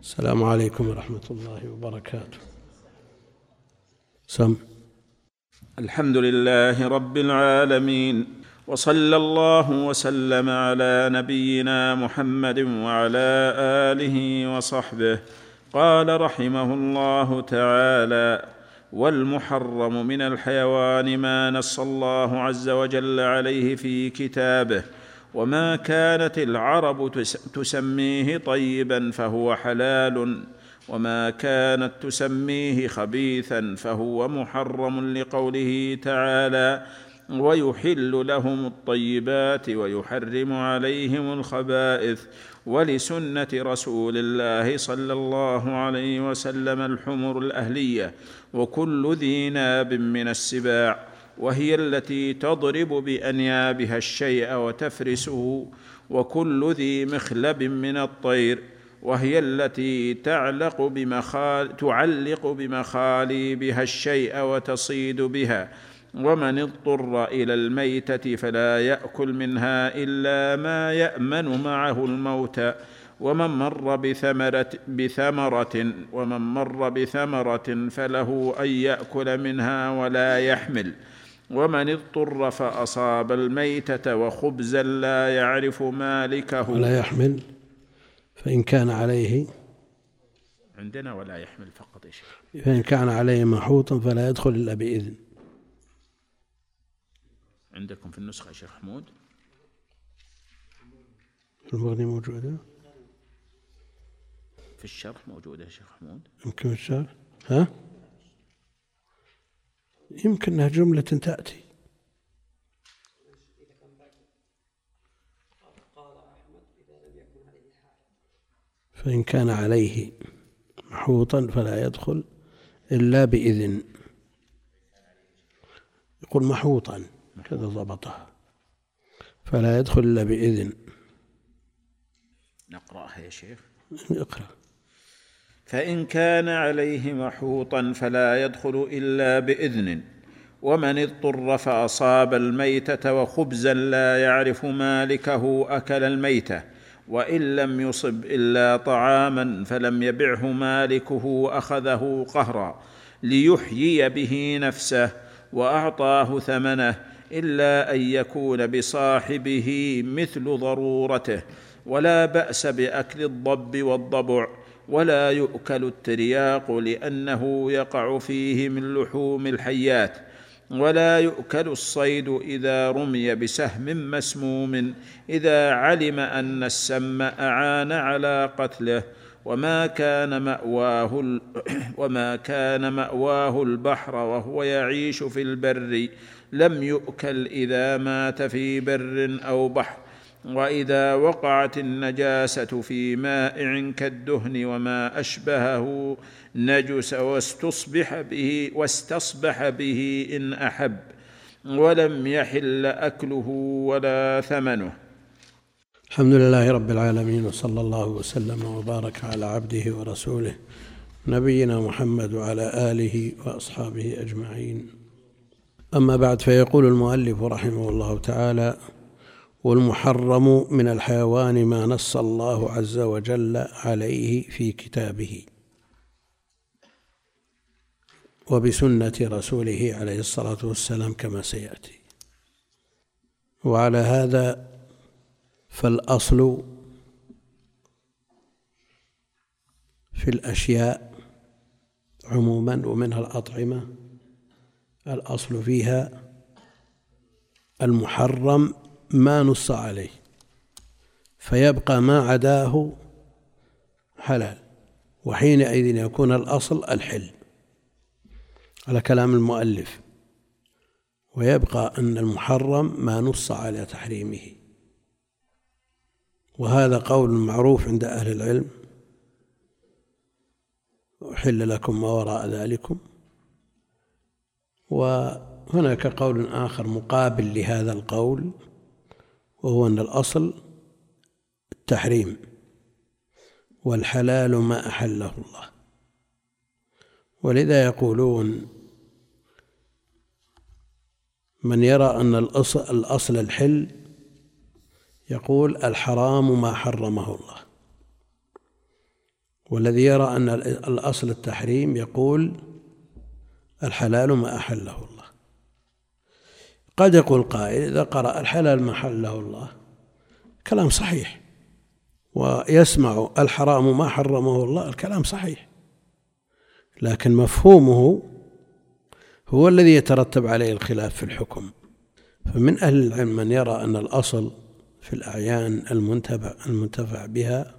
السلام عليكم ورحمة الله وبركاته. سم. الحمد لله رب العالمين وصلى الله وسلم على نبينا محمد وعلى آله وصحبه. قال رحمه الله تعالى والمحرم من الحيوان ما نص الله عز وجل عليه في كتابه وما كانت العرب تسميه طيبا فهو حلال وما كانت تسميه خبيثا فهو محرم لقوله تعالى ويحل لهم الطيبات ويحرم عليهم الخبائث ولسنة رسول الله صلى الله عليه وسلم الحمر الأهلية وكل ذي ناب من السباع. وهي التي تضرب بأنيابها الشيء وتفرسه وكل ذي مخلب من الطير وهي التي تعلق بمخال تعلق بمخاليبها الشيء وتصيد بها. ومن اضطر إلى الميتة فلا يأكل منها إلا ما يأمن معه الموت. ومن مر بثمرة, بثمرة ومن مر بثمرة فله أن يأكل منها ولا يحمل. ومن اضطر فأصاب الميتة وخبزا لا يعرف مالكه. ولا يحمل فإن كان عليه عندنا ولا يحمل فقط شيخ. فإن كان عليه محوطا فلا يدخل إلا بإذن. عندكم في النسخة شيخ حمود؟ المغني موجودة في الشرح موجودة يا شيخ حمود؟ يمكن الشرح؟ ها؟ يمكن جملة تأتي. فإن كان عليه محوطا فلا يدخل إلا بإذن. يقول محوطا كذا ضبطه. فلا يدخل إلا بإذن. نقرأها يا شيخ. اقرأ. فإن كان عليه محوطا فلا يدخل إلا بإذن ومن اضطر فأصاب الميتة وخبزا لا يعرف مالكه أكل الميتة وإن لم يصب إلا طعاما فلم يبعه مالكه أخذه قهرا ليحيي به نفسه وأعطاه ثمنه إلا أن يكون بصاحبه مثل ضرورته ولا بأس بأكل الضب والضبع ولا يؤكل الترياق لأنه يقع فيه من لحوم الحيات ولا يؤكل الصيد إذا رمي بسهم مسموم إذا علم أن السم أعان على قتله وما كان مأواه وما كان مأواه البحر وهو يعيش في البر لم يؤكل إذا مات في بر أو بحر. وإذا وقعت النجاسة في مائع كالدهن وما أشبهه نجس واستصبح به واستصبح به إن أحب ولم يحل أكله ولا ثمنه. الحمد لله رب العالمين وصلى الله وسلم وبارك على عبده ورسوله نبينا محمد وعلى آله وأصحابه أجمعين. أما بعد فيقول المؤلف رحمه الله تعالى والمحرم من الحيوان ما نص الله عز وجل عليه في كتابه. وبسنة رسوله عليه الصلاة والسلام كما سيأتي. وعلى هذا فالأصل في الأشياء عموما ومنها الأطعمة الأصل فيها المحرم ما نص عليه فيبقى ما عداه حلال وحينئذ يكون الأصل الحل على كلام المؤلف ويبقى أن المحرم ما نص على تحريمه. وهذا قول معروف عند أهل العلم أحل لكم ما وراء ذلكم. وهناك قول آخر مقابل لهذا القول وهو أن الأصل التحريم والحلال ما أحله الله. ولذا يقولون من يرى أن الأصل, الأصل الحل يقول الحرام ما حرمه الله. والذي يرى أن الأصل التحريم يقول الحلال ما أحله الله. قد يقول قائل إذا قرأ الحلال ما حله الله. كلام صحيح. ويسمع الحرام ما حرمه الله الكلام صحيح. لكن مفهومه هو الذي يترتب عليه الخلاف في الحكم. فمن أهل العلم من يرى أن الأصل في الأعيان المنتفع المنتفع بها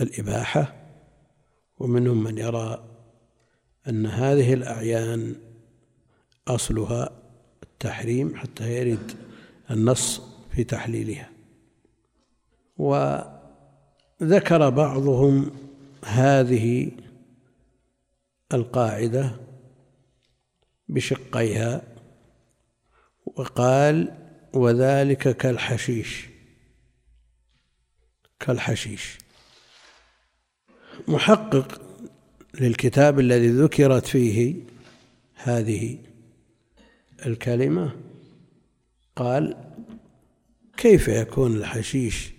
الإباحة. ومنهم من يرى أن هذه الأعيان أصلها التحريم حتى يرد النص في تحليلها. وذكر بعضهم هذه القاعدة بشقيها وقال وذلك كالحشيش. كالحشيش. محقق للكتاب الذي ذكرت فيه هذه الكلمة قال كيف يكون الحشيش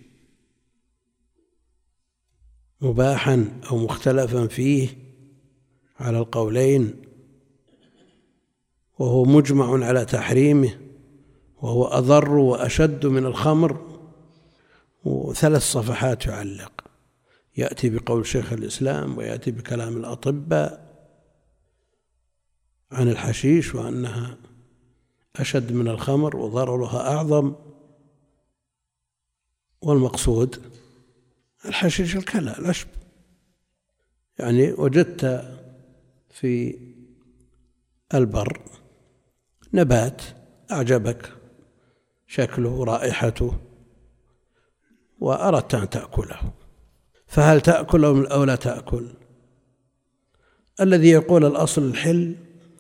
مباحا أو مختلفا فيه على القولين وهو مجمع على تحريمه وهو أضر وأشد من الخمر وثلاث صفحات يعلق. يأتي بقول شيخ الإسلام ويأتي بكلام الأطباء عن الحشيش وأنها أشد من الخمر وضررها أعظم. والمقصود الحشيش الكلى العشب يعني وجدت في البر نبات أعجبك شكله ورائحته وأردت أن تأكله. فهل تأكل أو لا تأكل؟ الذي يقول الأصل الحل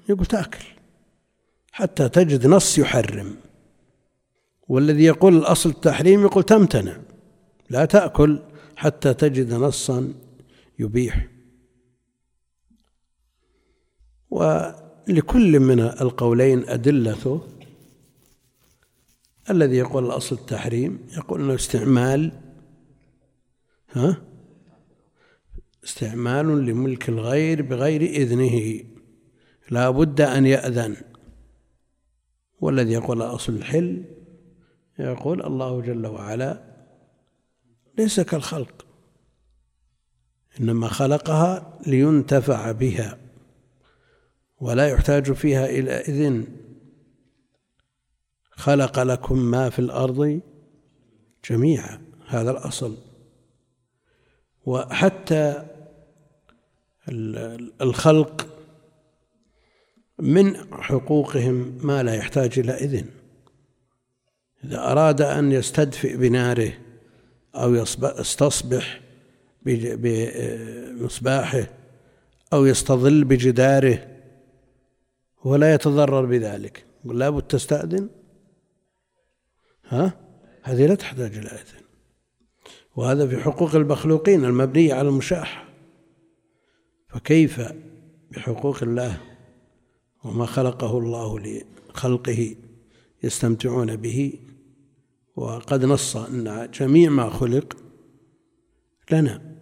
يقول تأكل. حتى تجد نص يحرم. والذي يقول الأصل التحريم يقول تمتنع لا تأكل حتى تجد نصا يبيح. ولكل من القولين أدلته الذي يقول الأصل التحريم يقول أنه استعمال ها؟ استعمال لملك الغير بغير إذنه. لا بد أن يأذن. والذي يقول أصل الحل؟ يقول الله جل وعلا ليس كالخلق إنما خلقها لينتفع بها ولا يحتاج فيها إلى إذن. خلق لكم ما في الأرض جميعا هذا الأصل. وحتى الخلق من حقوقهم ما لا يحتاج إلى إذن. إذا أراد أن يستدفئ بناره أو يستصبح بمصباحه أو يستظل بجداره ولا يتضرر بذلك. يقول لابد تستأذن. ها؟ هذه لا تحتاج إلى إذن. وهذا في حقوق المخلوقين المبنية على المشاحة. فكيف بحقوق الله؟ وما خلقه الله لخلقه يستمتعون به. وقد نص أن جميع ما خلق لنا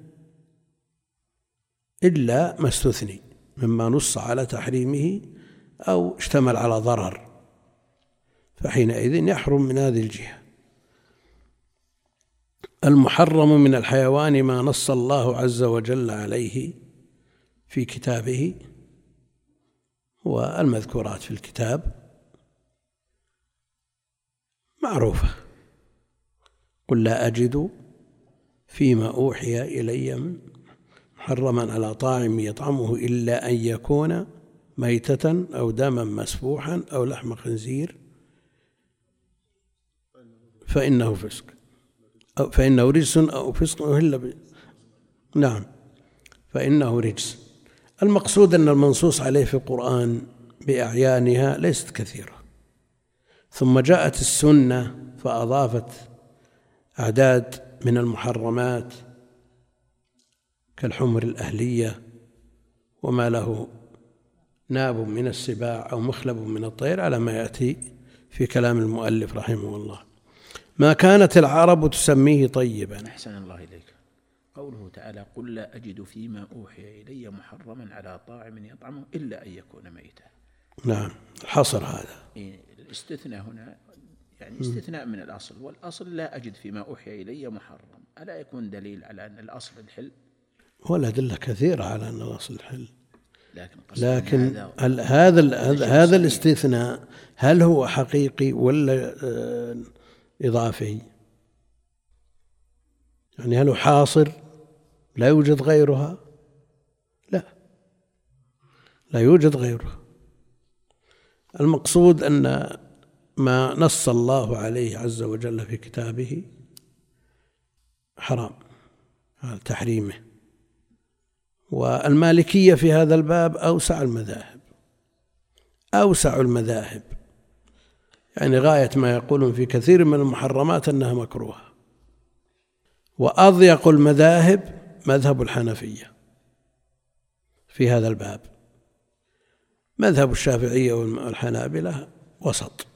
إلا ما استثني مما نص على تحريمه أو اشتمل على ضرر. فحينئذ يحرم من هذه الجهة. المحرم من الحيوان ما نص الله عز وجل عليه في كتابه والمذكورات في الكتاب معروفة. قل لا أجد فيما أوحي إلي محرما على طاعم يطعمه إلا أن يكون ميتة أو دما مسفوحا أو لحم خنزير. فإنه فسق. أو فإنه رجس أو فسق. أهل. نعم. فإنه رجس. المقصود أن المنصوص عليه في القرآن بأعيانها ليست كثيرة. ثم جاءت السنة فأضافت أعداد من المحرمات كالحمر الأهلية وما له ناب من السباع أو مخلب من الطير على ما يأتي في كلام المؤلف رحمه الله. ما كانت العرب تسميه طيبا. أحسن الله إليك. قوله تعالى قل لا أجد فيما أوحي إلي محرما على طاعم يطعمه إلا أن يكون ميتا. نعم الحصر هذا. الاستثناء هنا يعني استثناء من الأصل والأصل لا أجد فيما أوحي إلي محرم. ألا يكون دليل على أن الأصل الحل؟ والأدلة كثيرة على أن الأصل الحل. لكن لكن هل هذا هذا الاستثناء هل هو حقيقي ولا آه، إضافي؟ يعني هل هو حاصر؟ لا يوجد غيرها؟ لا. لا يوجد غيرها. المقصود أن ما نص الله عليه عز وجل في كتابه حرام تحريمه. والمالكية في هذا الباب أوسع المذاهب أوسع المذاهب. يعني غاية ما يقولون في كثير من المحرمات أنها مكروهة. وأضيق المذاهب مذهب الحنفية في هذا الباب. مذهب الشافعية والحنابلة وسط.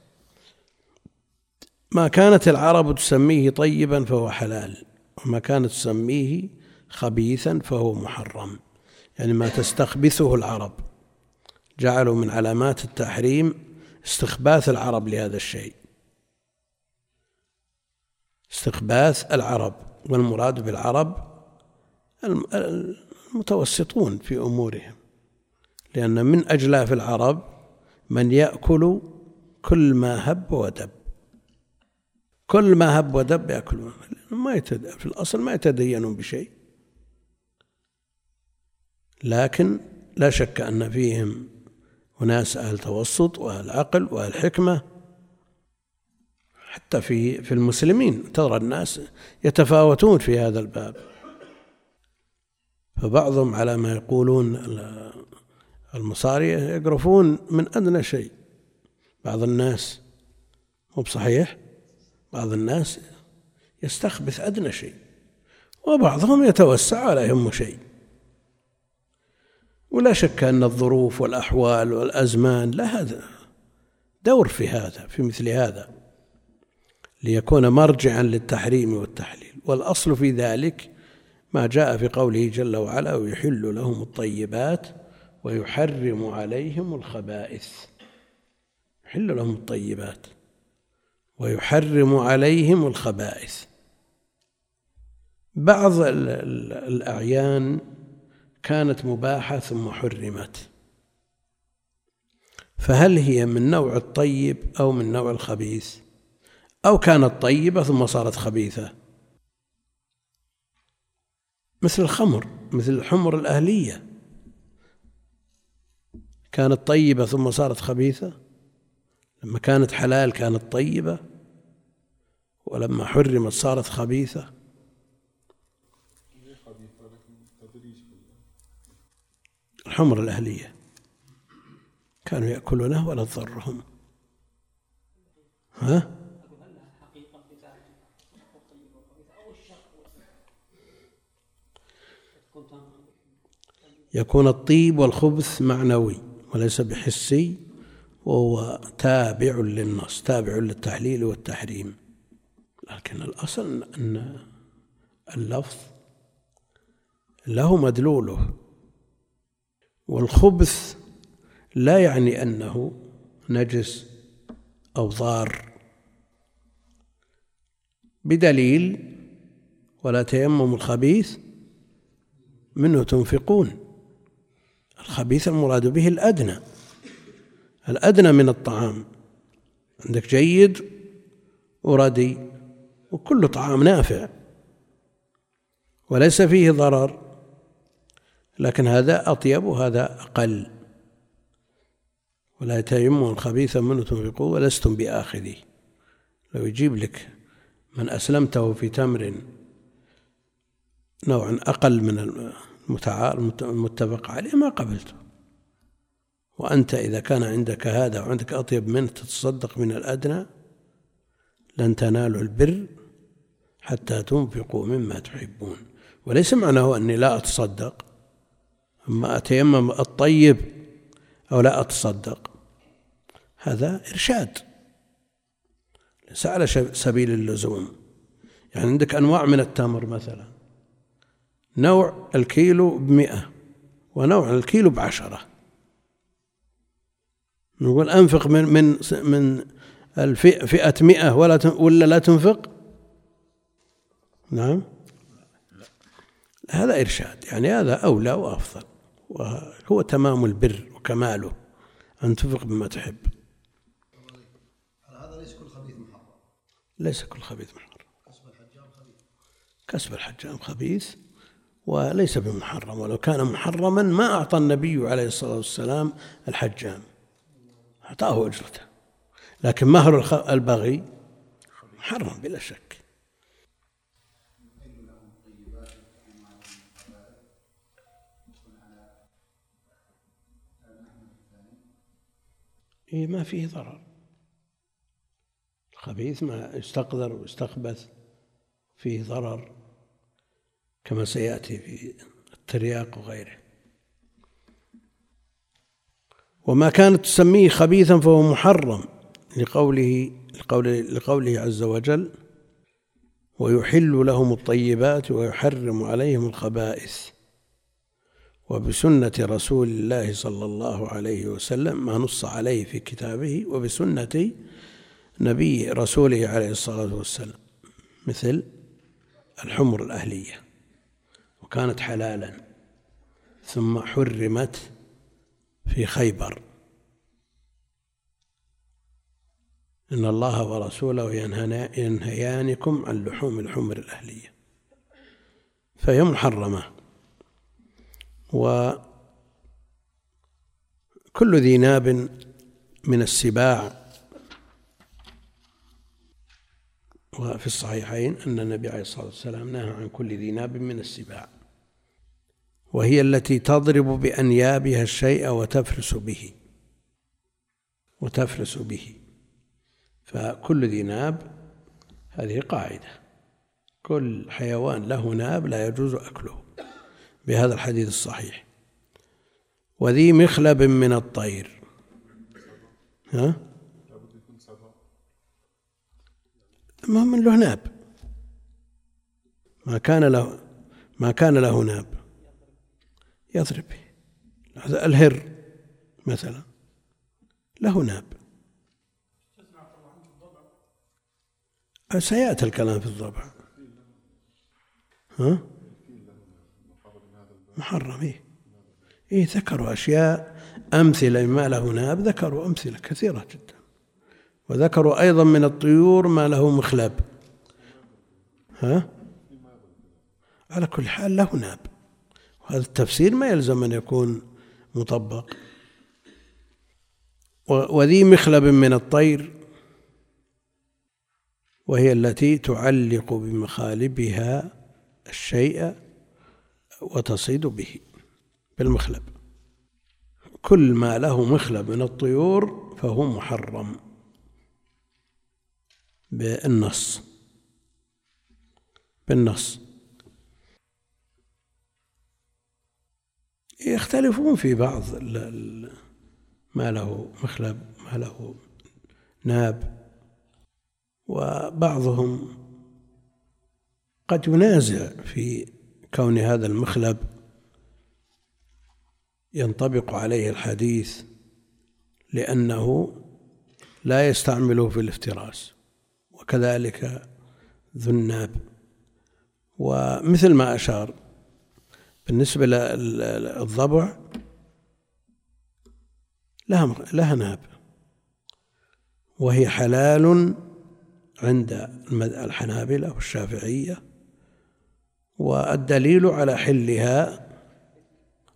ما كانت العرب تسميه طيبا فهو حلال وما كانت تسميه خبيثا فهو محرم. يعني ما تستخبثه العرب. جعلوا من علامات التحريم استخباث العرب لهذا الشيء. استخباث العرب والمراد بالعرب المتوسطون في أمورهم. لأن من أجلاف العرب من يأكل كل ما هب ودب. كل ما هب ودب يأكلون. ما يتد... في الأصل ما يتدينون بشيء. لكن لا شك أن فيهم أناس أهل توسط وأهل عقل وأهل حكمة. حتى في في المسلمين ترى الناس يتفاوتون في هذا الباب. فبعضهم على ما يقولون المصارية يقرفون من أدنى شيء. بعض الناس مو بصحيح بعض الناس يستخبث أدنى شيء وبعضهم يتوسع ولا يهم شيء. ولا شك أن الظروف والأحوال والأزمان لها دور في هذا في مثل هذا. ليكون مرجعا للتحريم والتحليل. والأصل في ذلك ما جاء في قوله جل وعلا ويحل لهم الطيبات ويحرم عليهم الخبائث. يحل لهم الطيبات ويحرم عليهم الخبائث. بعض الأعيان كانت مباحة ثم حرمت. فهل هي من نوع الطيب أو من نوع الخبيث؟ أو كانت طيبة ثم صارت خبيثة؟ مثل الخمر مثل الحمر الأهلية. كانت طيبة ثم صارت خبيثة. لما كانت حلال كانت طيبة. ولما حرمت صارت خبيثة. الحمر الأهلية. كانوا يأكلونه ولا تضرهم. ها؟ يكون الطيب والخبث معنوي وليس بحسي وهو تابع للنص تابع للتحليل والتحريم. لكن الأصل أن اللفظ له مدلوله. والخبث لا يعني أنه نجس أو ضار. بدليل ولا تيمم الخبيث منه تنفقون. الخبيث المراد به الأدنى. الأدنى من الطعام. عندك جيد وردي وكل طعام نافع. وليس فيه ضرر. لكن هذا أطيب وهذا أقل. ولا يتيمون الخبيث منه تنفقوا ولستم بآخذيه لو يجيب لك من أسلمته في تمر نوع أقل من المتفق عليه ما قبلته. وأنت إذا كان عندك هذا وعندك أطيب منه تتصدق من الأدنى لن تنالوا البر حتى تنفقوا مما تحبون. وليس معناه أني لا أتصدق أما أتيمم الطيب أو لا أتصدق. هذا إرشاد. ليس على سبيل اللزوم. يعني عندك أنواع من التمر مثلا. نوع الكيلو بمئة ونوع الكيلو بعشرة. نقول أنفق من من من الفئة مئة ولا ولا لا تنفق؟ نعم. هذا إرشاد يعني هذا أولى وأفضل وهو تمام البر وكماله أن تنفق بما تحب. هذا ليس كل خبيث محرم. ليس كل خبيث محرم. كسب الحجام خبيث. كسب الحجام خبيث وليس بمحرم. ولو كان محرما ما أعطى النبي عليه الصلاة والسلام الحجام أعطاه أجرته. لكن مهر البغي محرم بلا شك. إيه ما فيه ضرر. الخبيث ما يستقذر ويستخبث فيه ضرر. كما سيأتي في الترياق وغيره. وما كانت تسميه خبيثا فهو محرم لقوله لقوله, لقوله عز وجل ويحل لهم الطيبات ويحرم عليهم الخبائث وبسنة رسول الله صلى الله عليه وسلم ما نص عليه في كتابه وبسنة نبي رسوله عليه الصلاة والسلام مثل الحمر الأهلية. وكانت حلالا ثم حرمت في خيبر. إن الله ورسوله ينهيانكم عن لحوم الحمر الأهلية. فهي محرمة وكل ذي ناب من السباع. وفي الصحيحين أن النبي عليه الصلاة والسلام نهى عن كل ذي ناب من السباع. وهي التي تضرب بأنيابها الشيء وتفرس به وتفرس به. فكل ذي ناب هذه قاعدة. كل حيوان له ناب لا يجوز أكله بهذا الحديث الصحيح. وذي مخلب من الطير. ها؟ ما من له ناب. ما كان له ما كان له ناب. يضرب. به الهر مثلا. له ناب. سيأتي الكلام في الضبع. ها؟ محرم إيه. إيه ذكروا أشياء أمثلة ما له ناب ذكروا أمثلة كثيرة جدا. وذكروا أيضا من الطيور ما له مخلب. ها؟ على كل حال له ناب. التفسير ما يلزم أن يكون مطبق. وذي مخلب من الطير وهي التي تعلق بمخالبها الشيء وتصيد به بالمخلب. كل ما له مخلب من الطيور فهو محرم بالنص بالنص. يختلفون في بعض ما له مخلب ما له ناب. وبعضهم قد ينازع في كون هذا المخلب ينطبق عليه الحديث لأنه لا يستعمله في الافتراس وكذلك ذو الناب. ومثل ما أشار بالنسبة للضبع لها لها ناب وهي حلال عند الحنابلة والشافعية والدليل على حلها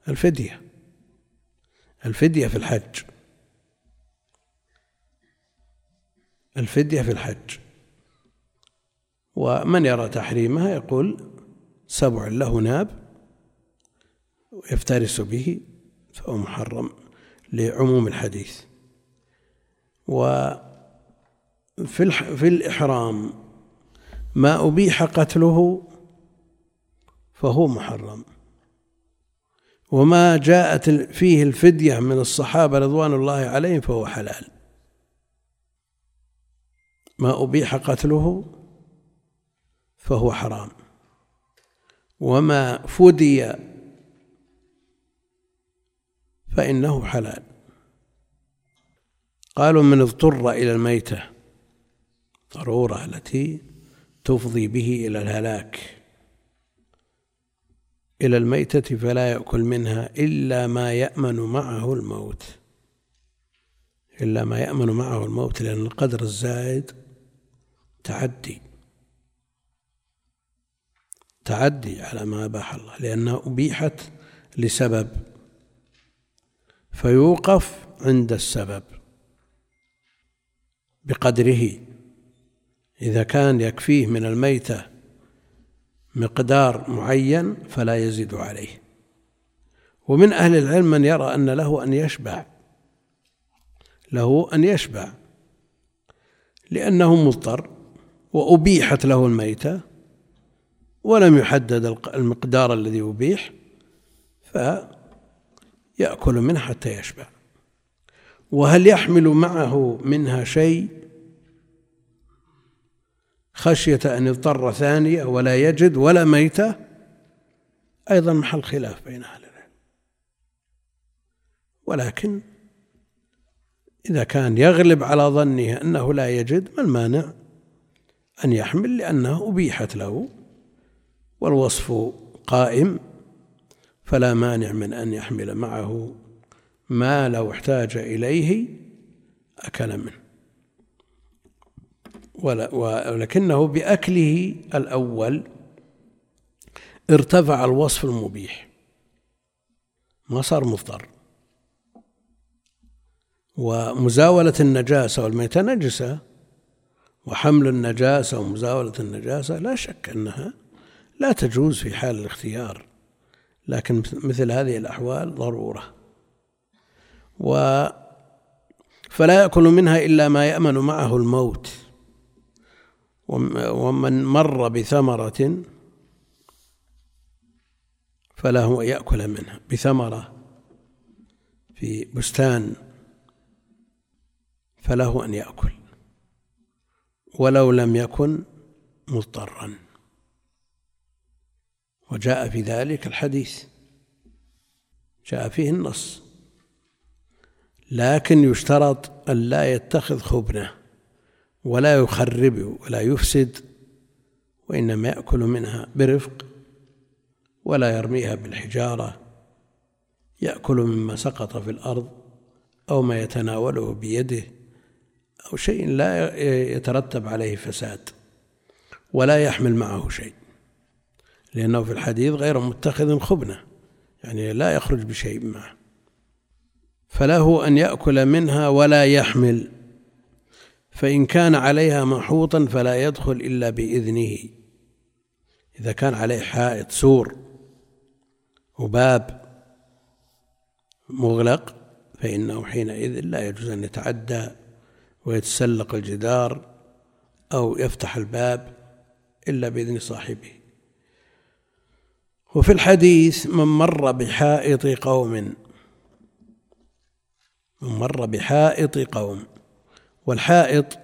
الفدية. الفدية في الحج. الفدية في الحج. ومن يرى تحريمها يقول سبع له ناب. يفترس به فهو محرم لعموم الحديث. وفي في الإحرام ما أبيح قتله فهو محرم. وما جاءت فيه الفدية من الصحابة رضوان الله عليهم فهو حلال. ما أبيح قتله فهو حرام. وما فدي فإنه حلال. قالوا من اضطر إلى الميتة ضرورة التي تفضي به إلى الهلاك. إلى الميتة فلا يأكل منها إلا ما يأمن معه الموت. إلا ما يأمن معه الموت لأن القدر الزائد تعدي. تعدي على ما أباح الله لأنها أبيحت لسبب. فيوقف عند السبب بقدره. إذا كان يكفيه من الميتة مقدار معين فلا يزيد عليه. ومن أهل العلم من يرى أن له أن يشبع له أن يشبع لأنه مضطر وأبيحت له الميتة ولم يحدد المقدار الذي أبيح فيأكل منها حتى يشبع. وهل يحمل معه منها شيء؟ خشية أن يضطر ثانية ولا يجد ولا ميتة؟ أيضا محل خلاف بين أهل العلم. ولكن إذا كان يغلب على ظنه أنه لا يجد ما المانع أن يحمل لأنه أبيحت له والوصف قائم فلا مانع من أن يحمل معه ما لو احتاج إليه أكل منه. ولكنه بأكله الأول ارتفع الوصف المبيح. ما صار مضطر. ومزاولة النجاسة والميتة نجسة وحمل النجاسة ومزاولة النجاسة لا شك أنها لا تجوز في حال الاختيار. لكن مثل هذه الأحوال ضرورة. و فلا يأكل منها إلا ما يأمن معه الموت. ومن مر بثمرة فله أن يأكل منها بثمرة في بستان فله أن يأكل ولو لم يكن مضطرا. وجاء في ذلك الحديث. جاء فيه النص. لكن يشترط أن لا يتخذ خبنة ولا يخرب ولا يفسد وإنما يأكل منها برفق ولا يرميها بالحجارة يأكل مما سقط في الأرض أو ما يتناوله بيده أو شيء لا يترتب عليه فساد ولا يحمل معه شيء. لأنه في الحديث غير متخذ خبنة يعني لا يخرج بشيء معه فله أن يأكل منها ولا يحمل فإن كان عليها محوطا فلا يدخل إلا بإذنه. إذا كان عليه حائط سور وباب مغلق فإنه حينئذ لا يجوز أن يتعدى ويتسلق الجدار أو يفتح الباب إلا بإذن صاحبه. وفي الحديث من مر بحائط قوم. من مر بحائط قوم. والحائط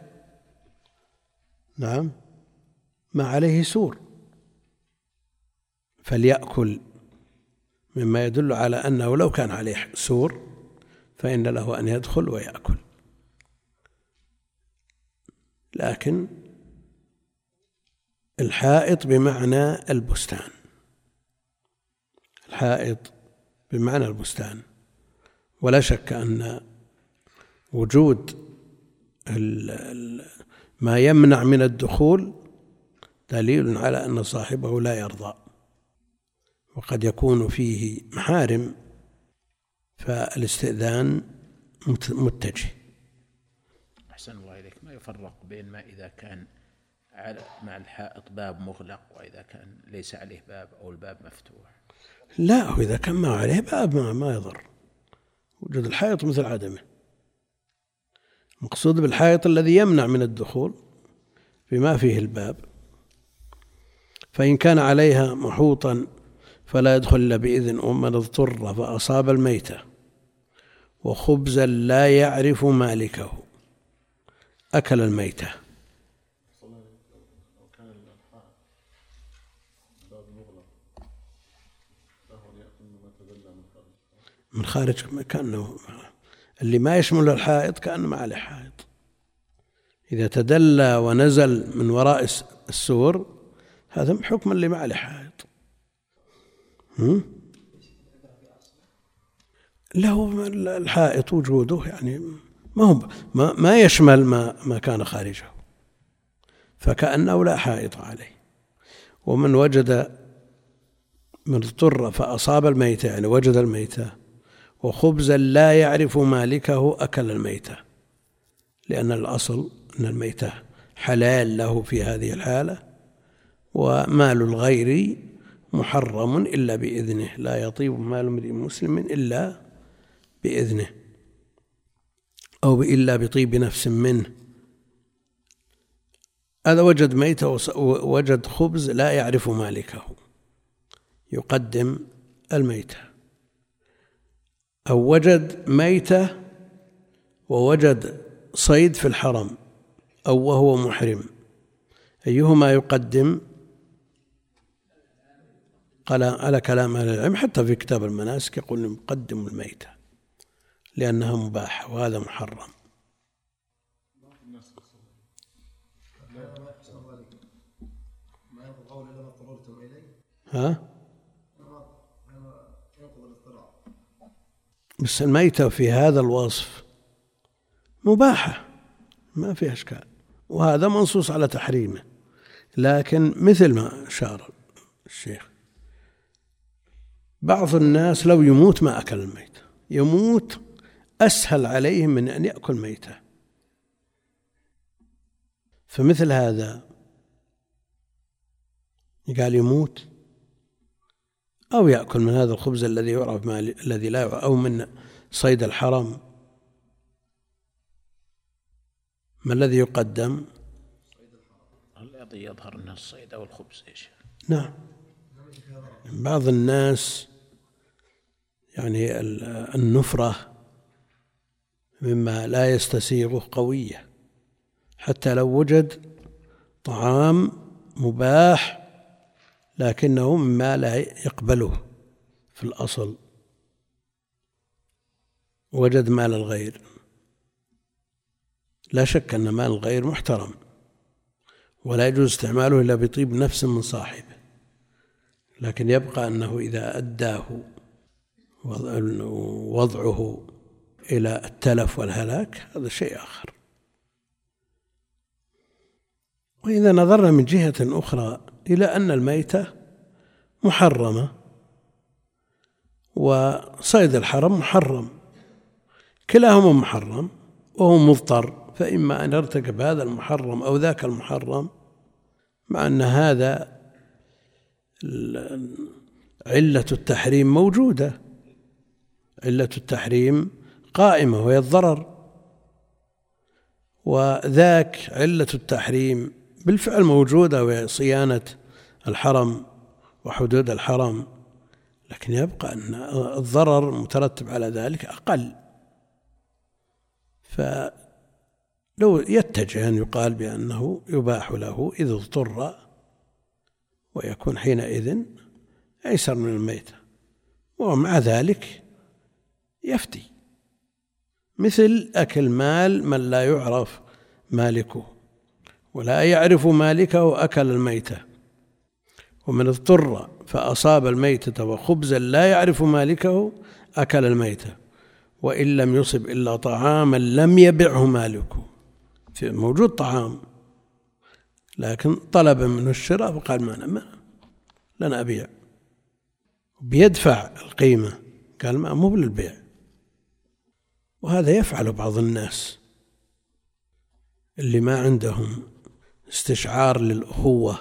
نعم ما عليه سور. فليأكل مما يدل على أنه لو كان عليه سور فإن له أن يدخل ويأكل. لكن الحائط بمعنى البستان. الحائط بمعنى البستان. ولا شك أن وجود ما يمنع من الدخول دليل على أن صاحبه لا يرضى وقد يكون فيه محارم فالاستئذان متجه. أحسن الله إليك. ما يفرق بين ما إذا كان مع الحائط باب مغلق وإذا كان ليس عليه باب أو الباب مفتوح؟ لا إذا كان ما عليه باب ما, ما يضر. وجود الحائط مثل عدمه. المقصود بالحائط الذي يمنع من الدخول بما فيه الباب. فإن كان عليها محوطا فلا يدخل إلا بإذن ومن اضطر فأصاب الميتة. وخبزا لا يعرف مالكه. أكل الميتة. من خارج كأنه اللي ما يشمل الحائط كأنه ما عليه حائط. إذا تدلى ونزل من وراء السور هذا حكم اللي ما عليه حائط. له الحائط وجوده يعني ما هو ما, ما يشمل ما ما كان خارجه. فكأنه لا حائط عليه. ومن وجد من اضطر فأصاب الميتة يعني وجد الميتة. وخبزا لا يعرف مالكه أكل الميتة لأن الأصل أن الميتة حلال له في هذه الحالة ومال الغير محرم إلا بإذنه لا يطيب مال امرئ مسلم إلا بإذنه أو إلا بطيب نفس منه. هذا وجد ميتة ووجد خبز لا يعرف مالكه يقدم الميتة. أو وجد ميتة ووجد صيد في الحرم أو وهو محرم. أيهما يقدم؟ قال على كلام أهل العلم حتى في كتاب المناسك يقول يقدم الميتة لأنها مباحة وهذا محرم. ها؟ الميتة في هذا الوصف مباحة ما فيها إشكال وهذا منصوص على تحريمه لكن مثل ما أشار الشيخ بعض الناس لو يموت ما أكل الميت يموت أسهل عليهم من أن يأكل ميتة. فمثل هذا قال يموت أو يأكل من هذا الخبز الذي يعرف الذي لا يعرف أو من صيد الحرم ما الذي يقدم؟ الذي يظهر أنه الصيد أو الخبز إيش؟ نعم بعض الناس يعني النفرة مما لا يستسيغه قوية حتى لو وجد طعام مباح لكنه مما لا يقبله في الأصل. وجد مال الغير. لا شك أن مال الغير محترم ولا يجوز استعماله إلا بطيب نفس من صاحبه لكن يبقى أنه إذا أداه وضعه إلى التلف والهلاك هذا شيء آخر. وإذا نظرنا من جهة أخرى إلى أن الميتة محرمة وصيد الحرم محرم. كلاهما محرم وهو مضطر فإما أن يرتكب هذا المحرم أو ذاك المحرم مع أن هذا علة التحريم موجودة. علة التحريم قائمة وهي الضرر. وذاك علة التحريم بالفعل موجودة وهي صيانة الحرم وحدود الحرم لكن يبقى أن الضرر المترتب على ذلك أقل. فلو يتجه أن يقال بأنه يباح له إذا اضطر ويكون حينئذ أيسر من الميتة ومع ذلك يفتي. مثل أكل مال من لا يعرف مالكه. ولا يعرف مالكه أكل الميتة ومن اضطر فأصاب الميتة وخبزا لا يعرف مالكه أكل الميتة وإن لم يصب إلا طعاما لم يبعه مالكه موجود طعام لكن طلب منه الشراء فقال ما أنا ما لن أبيع. بيدفع القيمة. قال ما مو للبيع وهذا يفعل بعض الناس. اللي ما عندهم استشعار للأخوة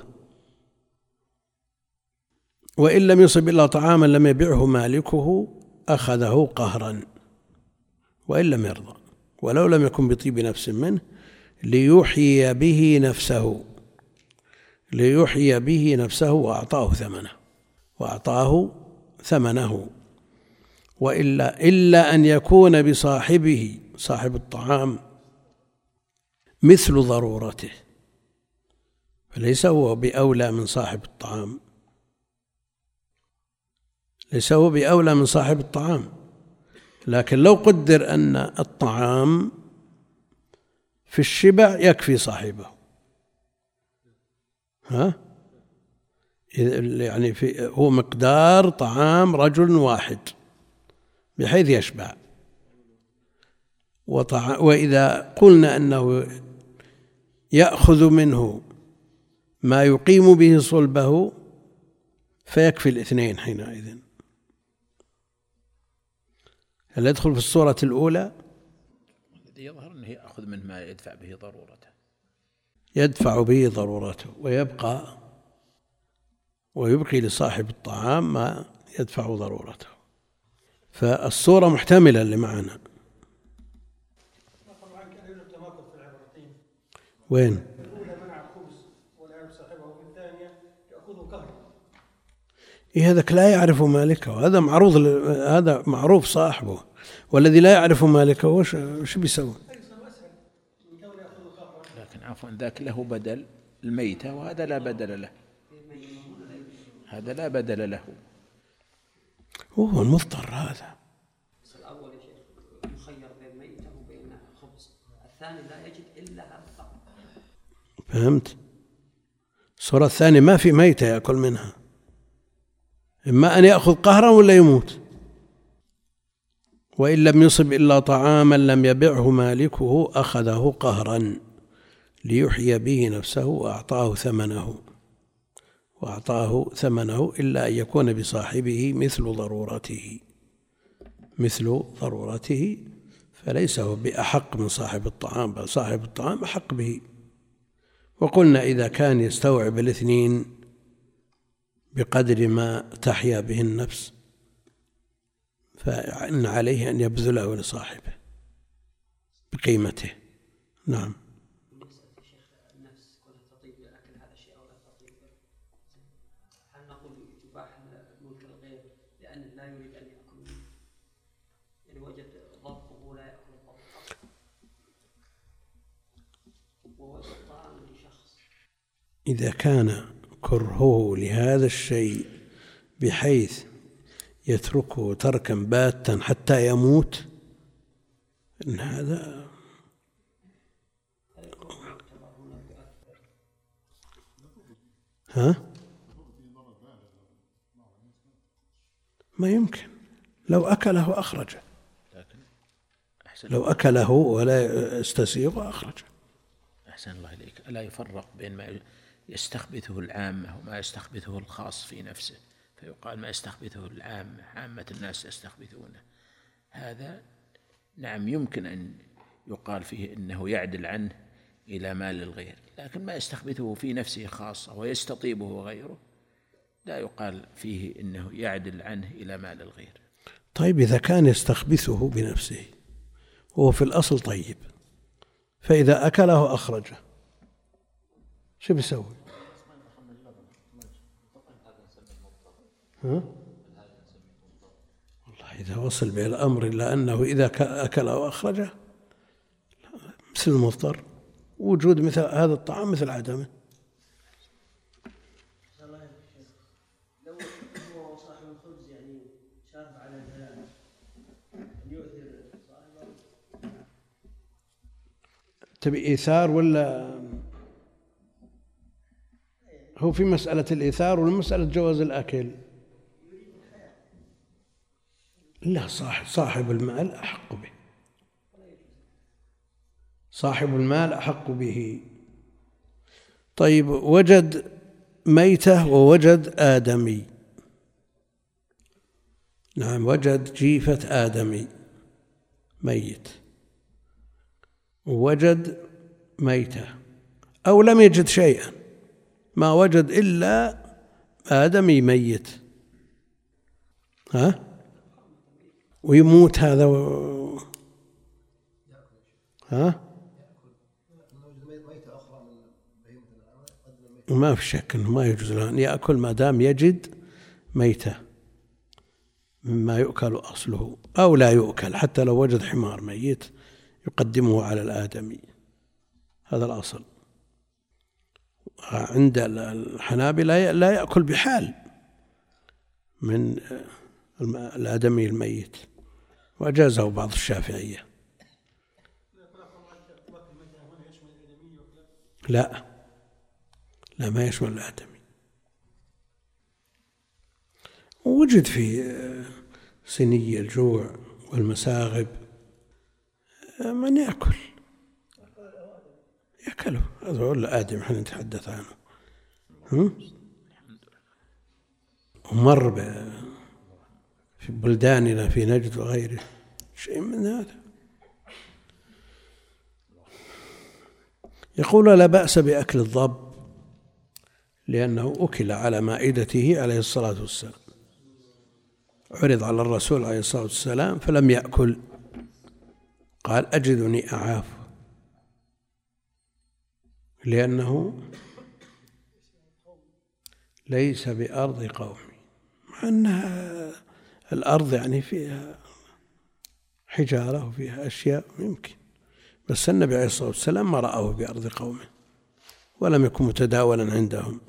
وإن لم يصب إلا طعاما لم يبعه مالكه أخذه قهرا. وإن لم يرضى ولو لم يكن بطيب نفس منه ليحيي به نفسه. ليحيي به نفسه وأعطاه ثمنه وأعطاه ثمنه. وإلا إلا أن يكون بصاحبه صاحب الطعام مثل ضرورته. فليس هو بأولى من صاحب الطعام. ليس هو بأولى من صاحب الطعام. لكن لو قدر أن الطعام في الشبع يكفي صاحبه. ها؟ يعني في هو مقدار طعام رجل واحد بحيث يشبع. وإذا قلنا أنه يأخذ منه ما يقيم به صلبه فيكفي الاثنين حينئذ. هل يدخل في الصورة الأولى؟ الذي يظهر أنه يأخذ منه ما يدفع به ضرورته. يدفع به ضرورته ويبقى ويبقي لصاحب الطعام ما يدفع ضرورته. فالصورة محتملة اللي معنا وين؟ إيه هذاك لا يعرف مالكه. هذا معروض هذا معروف صاحبه. والذي لا يعرف مالكه وش وش بيسوي؟ لكن عفوا ذاك له بدل الميتة وهذا لا بدل له. هذا لا بدل له. هو المضطر هذا. الأول يخير بين ميتة وبين خبز. الثاني لا يجد إلا هذا فهمت؟ الصورة الثانية ما في ميتة يأكل منها. إما أن يأخذ قهرا ولا يموت. وإن لم يصب إلا طعاما لم يبعه مالكه أخذه قهرا ليحيي به نفسه وأعطاه ثمنه. وأعطاه ثمنه إلا أن يكون بصاحبه مثل ضرورته. مثل ضرورته فليس هو بأحق من صاحب الطعام بل صاحب الطعام أحق به. وقلنا إذا كان يستوعب الاثنين بقدر ما تحيا به النفس فإن عليه أن يبذله لصاحبه بقيمته. نعم. إذا كان كرهه لهذا الشيء بحيث يتركه تركا باتا حتى يموت؟ إن هذا ها؟ ما يمكن. لو أكله أخرجه. لو أكله ولا استسيغ أخرجه. أحسن الله إليك. ألا يفرق بين ما يستخبثه العامة وما يستخبثه الخاص في نفسه فيقال ما يستخبثه العامة عامة الناس يستخبثونه هذا نعم يمكن أن يقال فيه إنه يعدل عنه إلى مال الغير لكن ما يستخبثه في نفسه خاصة ويستطيبه غيره لا يقال فيه إنه يعدل عنه إلى مال الغير طيب إذا كان يستخبثه بنفسه وهو في الأصل طيب فإذا أكله أخرجه شو بيسوي؟ ها؟ والله إذا وصل به الأمر إلا أنه إذا أكل أو أخرجه مثل المضطر. وجود مثل هذا الطعام مثل عدمه. تبي إيثار ولا؟ هو في مسألة الإيثار ولا مسألة جواز الأكل؟ لا صاحب صاحب المال أحق به. صاحب المال أحق به. طيب وجد ميتة ووجد آدمي. نعم وجد جيفة آدمي ميت. وجد ميتة. أو لم يجد شيئا. ما وجد إلا آدمي ميت. ها؟ ويموت هذا و... ها؟ ما في شك إنه ما يجوز له أن يأكل ما دام يجد ميتة مما يؤكل أصله أو لا يؤكل حتى لو وجد حمار ميت يقدمه على الآدمي. هذا الأصل. عند الحنابلة لا يأكل بحال من الآدمي الميت. وأجازه بعض الشافعية. لا. لا ما يشمل الآدمي. وجد في سني الجوع والمساغب من يأكل. يأكله. هذا هو الآدم إحنا نتحدث عنه؟ ومر في بلداننا في نجد وغيره. شيء من هذا. يقول لا بأس بأكل الضب لأنه أكل على مائدته عليه الصلاة والسلام. عرض على الرسول عليه الصلاة والسلام فلم يأكل. قال أجدني أعاف. لأنه ليس بأرض قومي. مع أنها الأرض يعني فيها حجارة وفيها أشياء يمكن. بس النبي عليه الصلاة والسلام ما رآه بأرض قومه ولم يكن متداولا عندهم.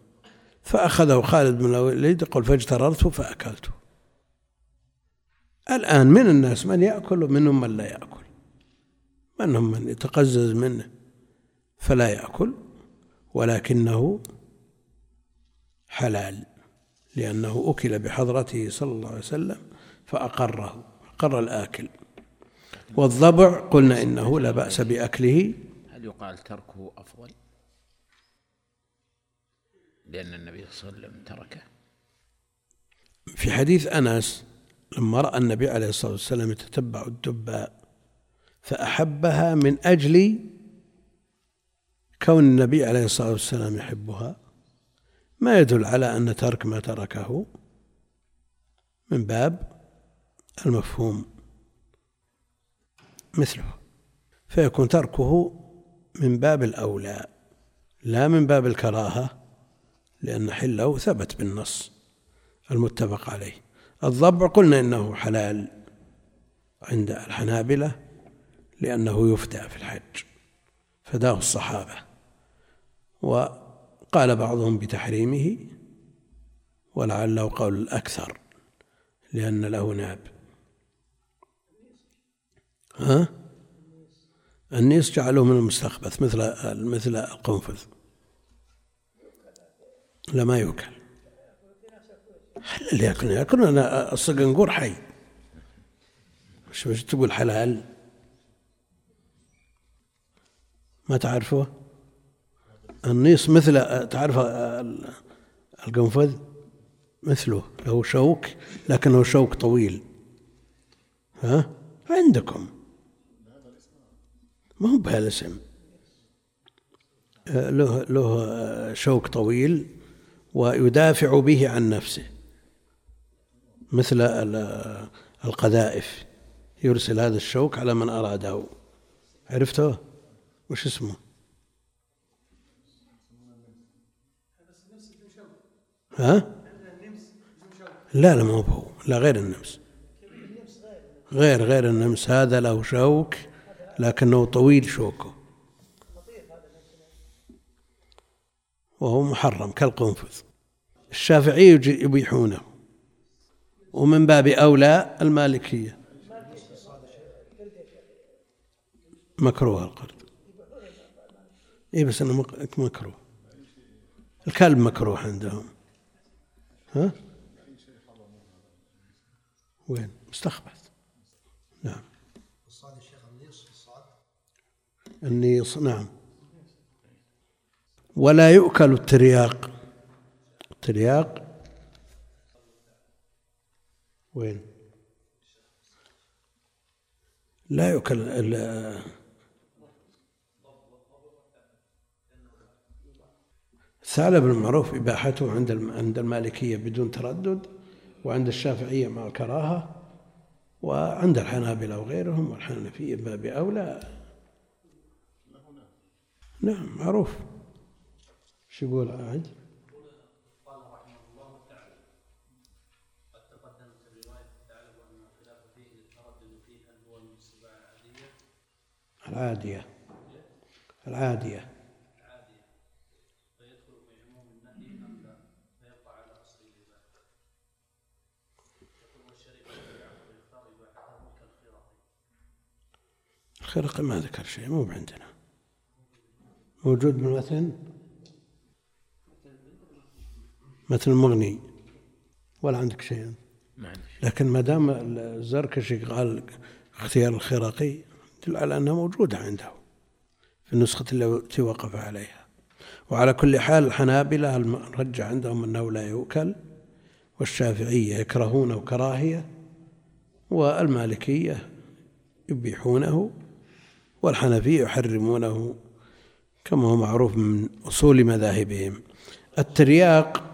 فأخذه خالد بن الوليد يقول فاجتررته فأكلته الآن من الناس من يأكل ومنهم من لا يأكل؟ منهم من يتقزز منه فلا يأكل ولكنه حلال لأنه أكل بحضرته صلى الله عليه وسلم فأقره أقر الآكل. والضبع قلنا إنه لا بأس بأكله. هل يقال تركه أفضل؟ لأن النبي صلى الله عليه وسلم تركه. في حديث أنس لما رأى النبي عليه الصلاة والسلام يتتبع الدباء فأحبها من أجل كون النبي عليه الصلاة والسلام يحبها. ما يدل على أن ترك ما تركه. من باب المفهوم مثله فيكون تركه من باب الأولى لا من باب الكراهة لأن حله ثبت بالنص المتفق عليه. الضبع قلنا إنه حلال عند الحنابلة لأنه يفدى في الحج فداه الصحابة. وقال بعضهم بتحريمه ولعله قول الأكثر لأن له ناب. ها؟ النيس جعلوه من المستخبث مثل مثل القنفذ. لا ما يؤكل هل اللي ياكل ياكل أنا الصقنقور حي. وش تقول حلال ما تعرفه النيس مثل تعرف القنفذ؟ مثله له شوك لكنه شوك طويل. ها؟ عندكم. ما هو بهالاسم له له شوك طويل ويدافع به عن نفسه مثل القذائف. يرسل هذا الشوك على من أراده. عرفته؟ وش اسمه؟ ها؟ لا لا ما هو لا غير النمس. غير غير النمس. هذا له شوك لكنه طويل شوكه وهو محرم كالقنفذ. الشافعي يبيحونه. ومن باب أولى المالكية. مكروه القرد. اي بس إنه مكروه. الكلب مكروه عندهم. ها؟ وين؟ مستخبث نعم الصاد الشيخ النيص الصاد النيص نعم. ولا يؤكل الترياق. الترياق. وين؟ لا يؤكل ال- الثعلب المعروف إباحته عند عند المالكية بدون تردد وعند الشافعية مع الكراهة وعند الحنابلة وغيرهم والحنفية باب أولى نعم معروف. شو يقول عاد؟ العادية. العادية. الخرقي ما ذكر شيء مو عندنا. موجود بالمتن مثل المغني ولا عندك شيء لكن ما دام الزركشي قال اختيار الخرقي يدل على انها موجوده عنده في النسخة التي وقف عليها. وعلى كل حال الحنابلة رجع عندهم أنه لا يؤكل والشافعية يكرهونه كراهيه والمالكية يبيحونه والحنفية يحرمونه. كما هو معروف من أصول مذاهبهم. الترياق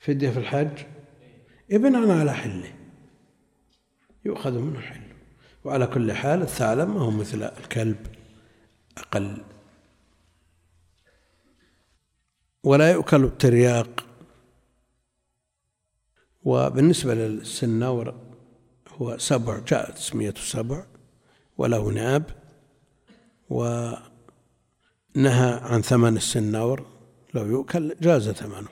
فدية في الحج؟ بناء على حله. يؤخذ منه حله وعلى كل حال الثعلب ما هو مثل الكلب أقل. ولا يؤكل الترياق. وبالنسبة للسنور هو سبع جاءت تسميته سبع وله ناب ونهى عن ثمن السنور لو يؤكل جاز ثمنه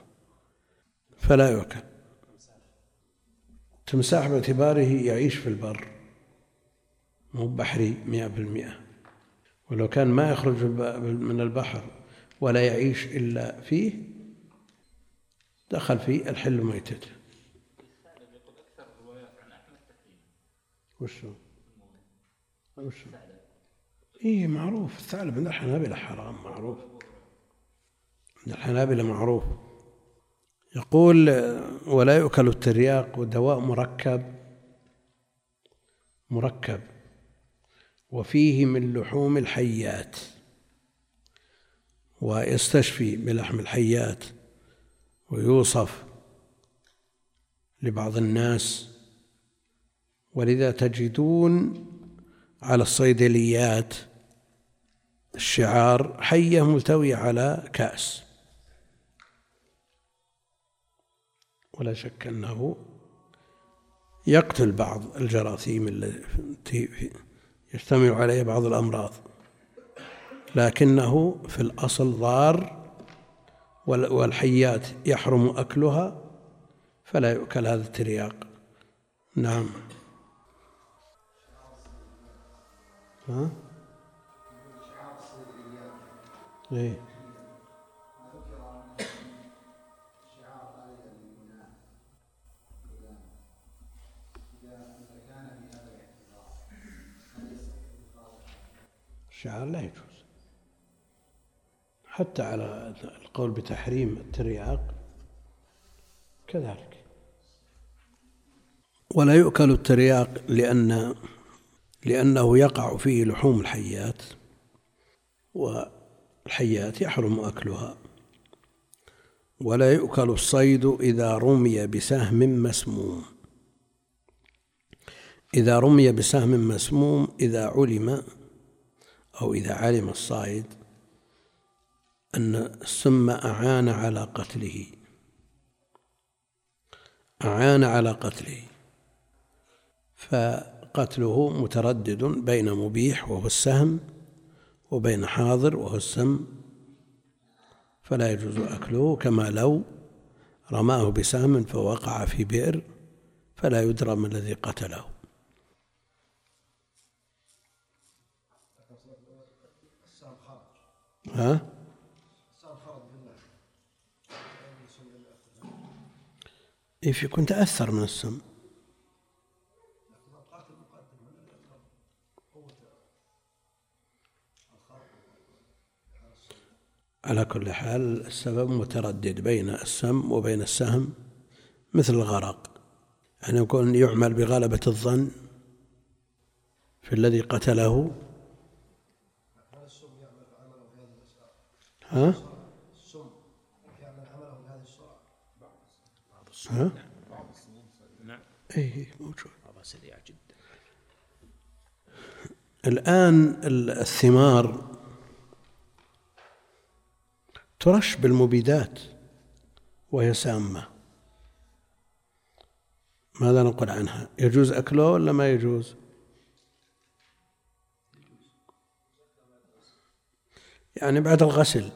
فلا يؤكل. تمساح باعتباره يعيش في البر مو بحري مئة بالمئة. ولو كان ما يخرج من البحر ولا يعيش إلا فيه دخل في الحل ميتته وشو؟ وشو؟ إيه معروف. الثعلب عند الحنابلة حرام معروف. عند الحنابلة معروف. يقول ولا يؤكل الترياق ودواء مركب. مركب. وفيه من لحوم الحيات. ويستشفي بلحم الحيات. ويوصف لبعض الناس. ولذا تجدون على الصيدليات الشعار حية ملتوية على كأس. ولا شك أنه يقتل بعض الجراثيم التي يجتمع عليها بعض الأمراض. لكنه في الأصل ضار والحيات يحرم أكلها فلا يؤكل هذا الترياق. نعم. ها؟ إيه. الشعار لا يجوز. حتى على القول بتحريم الترياق كذلك. ولا يؤكل الترياق لأن لأنه يقع فيه لحوم الحيات والحيات يحرم أكلها. ولا يؤكل الصيد إذا رمي بسهم مسموم. إذا رمي بسهم مسموم إذا علم أو إذا علم الصائد أن السم أعان على قتله. أعان على قتله. فقتله متردد بين مبيح وهو السهم وبين حاضر وهو السم فلا يجوز أكله كما لو رماه بسهم فوقع في بئر فلا يدرى ما الذي قتله ها؟ إيه في كنت أثر من السم على كل حال السبب متردد بين السم وبين السهم مثل الغرق يعني يكون يعمل بغلبة الظن في الذي قتله ها؟ ها؟ نعم اي موجود سريع جدا الآن الثمار ترش بالمبيدات وهي سامة. ماذا نقول عنها؟ يجوز أكله ولا ما يجوز؟ يعني بعد الغسل.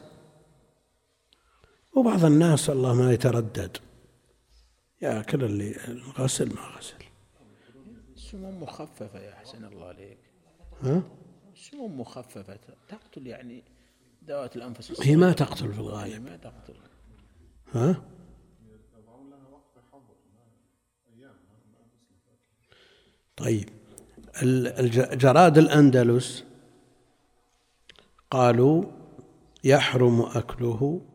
وبعض الناس والله ما يتردد. ياكل اللي غسل ما غسل. السموم مخففة يا حسن الله عليك؟ ها؟ السموم مخففة؟ تقتل يعني ذوات الأنفس هي ما تقتل في الغالب. ما تقتل. ها؟ طيب. جراد الأندلس قالوا يحرم أكله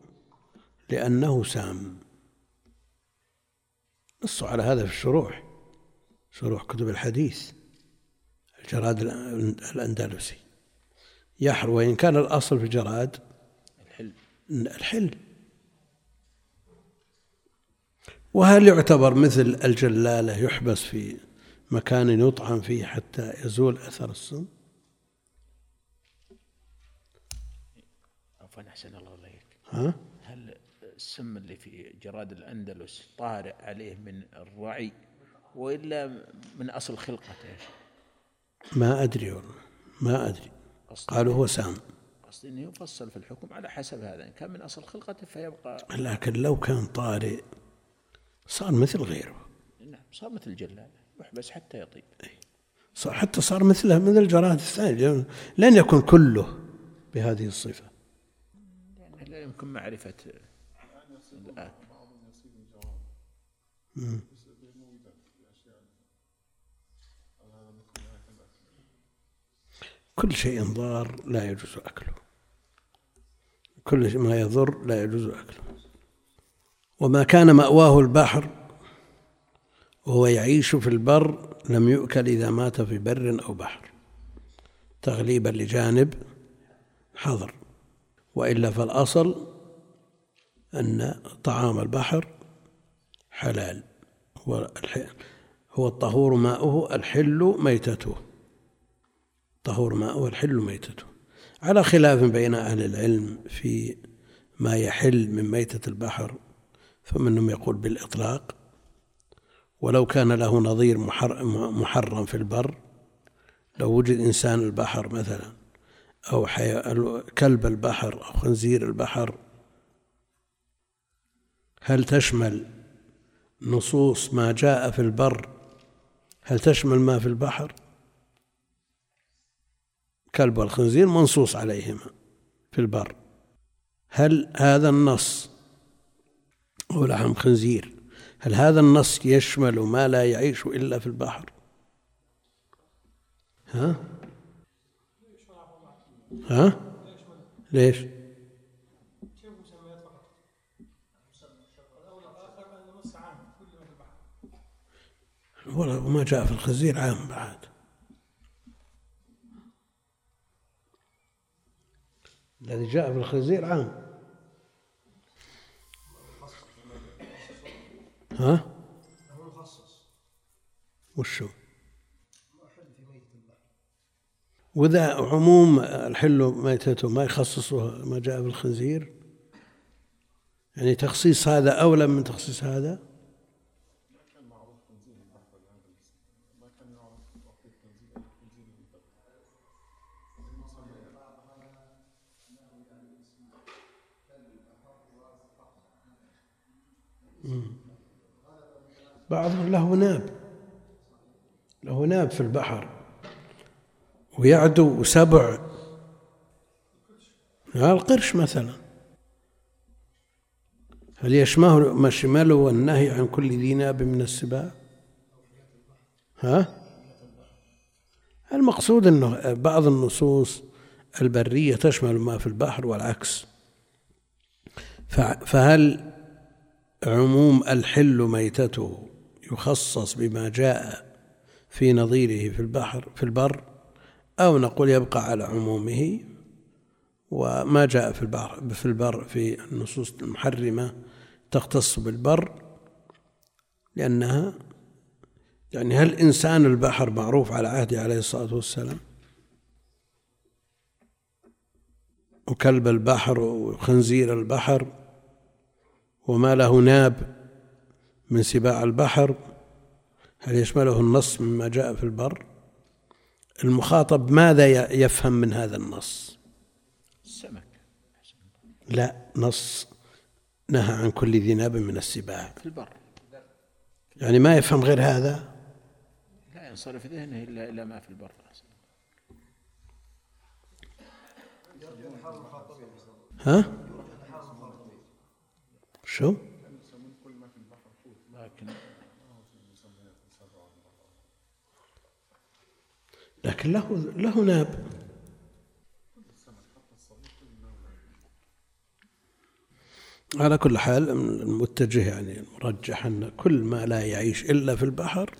لأنه سام. نصوا على هذا في الشروح شروح كتب الحديث. الجراد الأن- الأندلسي. يحرم وإن كان الأصل في الجراد الحل. الحل. وهل يعتبر مثل الجلالة يحبس في مكان يطعم فيه حتى يزول أثر السم؟ عفوا أحسن الله عليك ها؟ هل السم اللي في جراد الأندلس طارئ عليه من الرعي وإلا من أصل خلقته؟ ما أدري والله ما أدري. قالوا هو سام. قصدي أنه يفصل في الحكم على حسب هذا إن كان من أصل خلقته فيبقى لكن لو كان طارئ صار مثل غيره. نعم صار مثل الجلالة يحبس حتى يطيب. صار حتى صار مثله مثل الجراد الثاني لن يكن كله بهذه الصفة. يعني لا يمكن معرفة الآن. كل شيء ضار لا يجوز أكله. كل ما يضر لا يجوز أكله. وما كان مأواه البحر وهو يعيش في البر لم يؤكل إذا مات في بر أو بحر. تغليبا لجانب حظر وإلا فالأصل أن طعام البحر حلال. هو الطهور ماؤه الحل ميتته. طهور ماؤه الحل ميتته على خلاف بين أهل العلم في ما يحل من ميتة البحر فمنهم يقول بالإطلاق ولو كان له نظير محر- محرم في البر لو وجد إنسان البحر مثلا أو. كلب البحر أو خنزير البحر هل تشمل نصوص ما جاء في البر هل تشمل ما في البحر كلب والخنزير منصوص عليهما في البر. هل هذا النص هو لحم خنزير؟ هل هذا النص يشمل ما لا يعيش إلا في البحر؟ ها؟ ها؟ ليش؟ ولا- وما جاء في الخنزير عام بعد. الذي جاء في الخنزير عام. ها؟ وشو؟ وإذا عموم الحل ميتته ما يخصصه ما جاء في الخنزير؟ يعني تخصيص هذا أولى من تخصيص هذا؟ بعضهم له ناب. له ناب في البحر. ويعدو سبع. القرش مثلا. هل يشمله ما النهي عن كل ذي ناب من السباع؟ ها؟ المقصود إنه بعض النصوص البرية تشمل ما في البحر والعكس. فهل عموم الحل ميتته يخصص بما جاء في نظيره في البحر في البر أو نقول يبقى على عمومه وما جاء في البحر في البر في النصوص المحرمة تختص بالبر لأنها يعني هل إنسان البحر معروف على عهده عليه الصلاة والسلام؟ وكلب البحر وخنزير البحر وما له ناب من سباع البحر هل يشمله النص مما جاء في البر؟ المخاطب ماذا يفهم من هذا النص؟ السمك لا نص نهى عن كل ذي ناب من السباع. في البر. يعني ما يفهم غير هذا؟ لا ينصرف ذهنه إلا إلى ما في البر. ها؟ شو؟ لكن له له ناب. على كل حال المتجه يعني المرجح أن كل ما لا يعيش إلا في البحر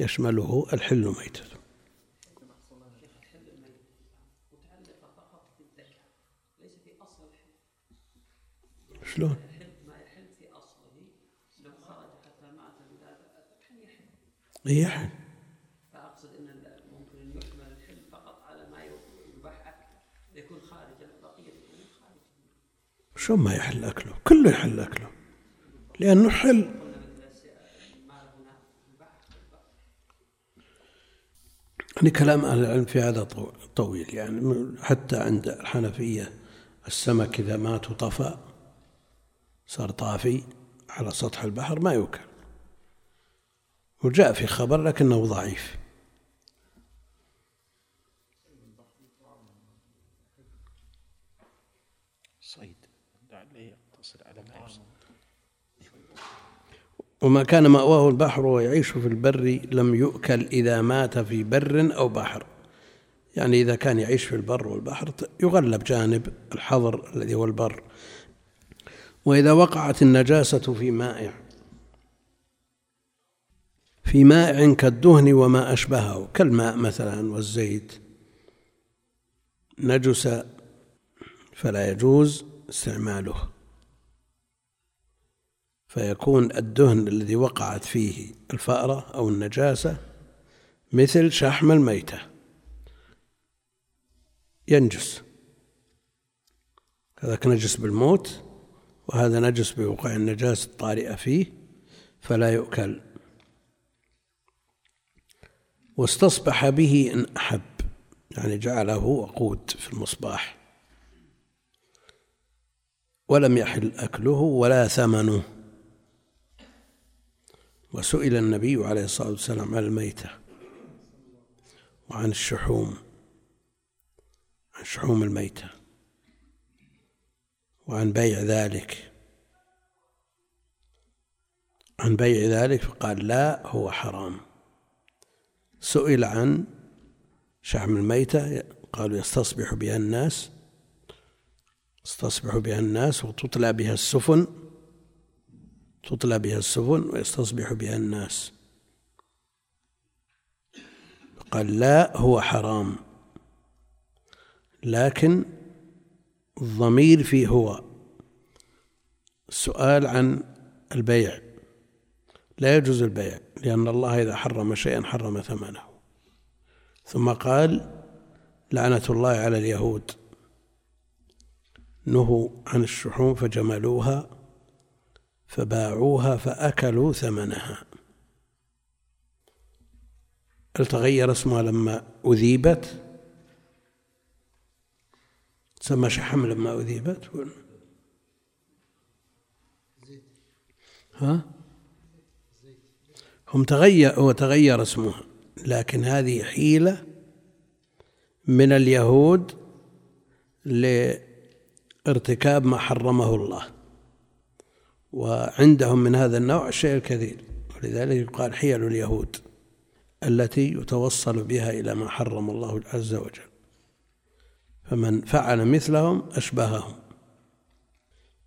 يشمله الحل الحل شلون؟ الحل ما يحل في أصله لو خرج حتى مات بلاد الحل يحل يحل فأقصد أن ال- ممكن أن يحمل الحل فقط على ما يباح أكله يكون خارج يكون خارج شو ما يحل أكله؟ كله يحل أكله. لأنه حل يعني كلام أهل العلم في هذا طو- طويل. يعني حتى عند الحنفية السمك إذا مات وطفى صار طافي على سطح البحر ما يؤكل وجاء في خبر لكنه ضعيف. صيد يقتصر على ما وما كان مأواه البحر ويعيش في البر لم يؤكل إذا مات في بر أو بحر. يعني إذا كان يعيش في البر والبحر يغلب جانب الحظر الذي هو البر. وإذا وقعت النجاسة في مائع في مائع كالدهن وما أشبهه كالماء مثلا والزيت. نجس فلا يجوز استعماله. فيكون الدهن الذي وقعت فيه الفأرة أو النجاسة مثل شحم الميتة. ينجس. هذاك نجس بالموت وهذا نجس بوقوع النجاسة الطارئة فيه فلا يؤكل. واستصبح به إن أحب. يعني جعله وقود في المصباح. ولم يحل أكله ولا ثمنه. وسئل النبي عليه الصلاة والسلام عن الميتة وعن الشحوم عن شحوم الميتة وعن بيع ذلك. عن بيع ذلك فقال لا هو حرام. سئل عن شحم الميتة قالوا يستصبح بها الناس يستصبح بها الناس وتطلى بها السفن تطلى بها السفن ويستصبح بها الناس. قال لا هو حرام لكن الضمير فيه هو. السؤال عن البيع لا يجوز البيع. لأن الله إذا حرم شيئا حرم ثمنه. ثم قال لعنة الله على اليهود. نهوا عن الشحوم فجملوها فباعوها فأكلوا ثمنها. هل تغير اسمها لما أذيبت؟ تسمى شحم لما أذيبت؟ ها؟ هم تغير هو تغير اسمها لكن هذه حيلة من اليهود لارتكاب ما حرمه الله. وعندهم من هذا النوع الشيء الكثير. ولذلك يقال حيل اليهود التي يتوصل بها إلى ما حرم الله عز وجل. فمن فعل مثلهم أشبههم.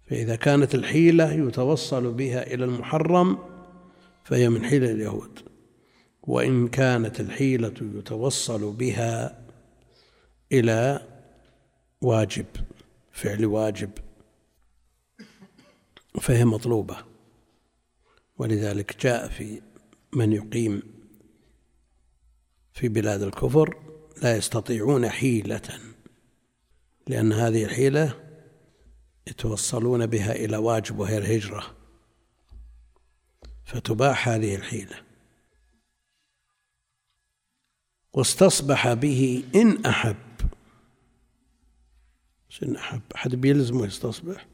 فإذا كانت الحيلة يتوصل بها إلى المحرم فهي من حيل اليهود. وإن كانت الحيلة يتوصل بها إلى واجب فعل واجب فهي مطلوبة. ولذلك جاء في من يقيم في بلاد الكفر لا يستطيعون حيلة لأن هذه الحيلة يتوصلون بها إلى واجب وهي الهجرة. فتباح هذه الحيلة. واستصبح به إن أحب. إن أحب أحد بيلزمه يستصبح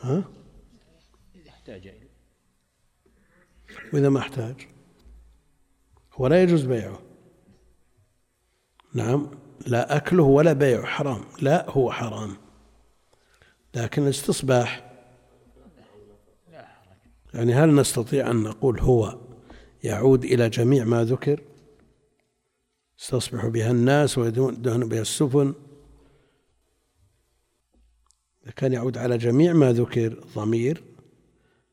ها؟ إذا احتاج إليه وإذا ما احتاج. ولا يجوز بيعه. نعم لا أكله ولا بيعه حرام. لا هو حرام. لكن الاستصباح يعني هل نستطيع أن نقول هو يعود إلى جميع ما ذكر؟ يستصبح بها الناس ويدهن بها السفن. إذا كان يعود على جميع ما ذكر ضمير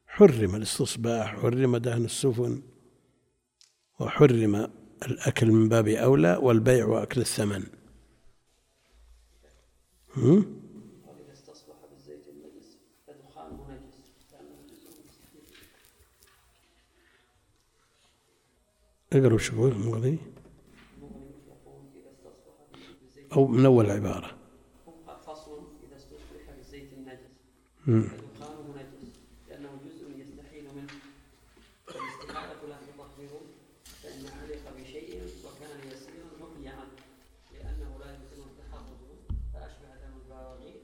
حرم الاستصباح حرم دهن السفن وحرم الأكل من باب أولى والبيع وأكل الثمن. هم؟ وإذا استصبح بالزيت النجس فدخانه نجس لأنه جزء من الزيت. اقرأوا شو المغني أو من أول عبارة. فصل إذا استصبح بالزيت النجس مم. فدخانه نجس لأنه جزء يستحيل منه والاستحالة لا تطهر فإن علق بشيء وكان يسيرا نقي عنه لأنه لا يمكن التحرز فأشبه دم البراغيث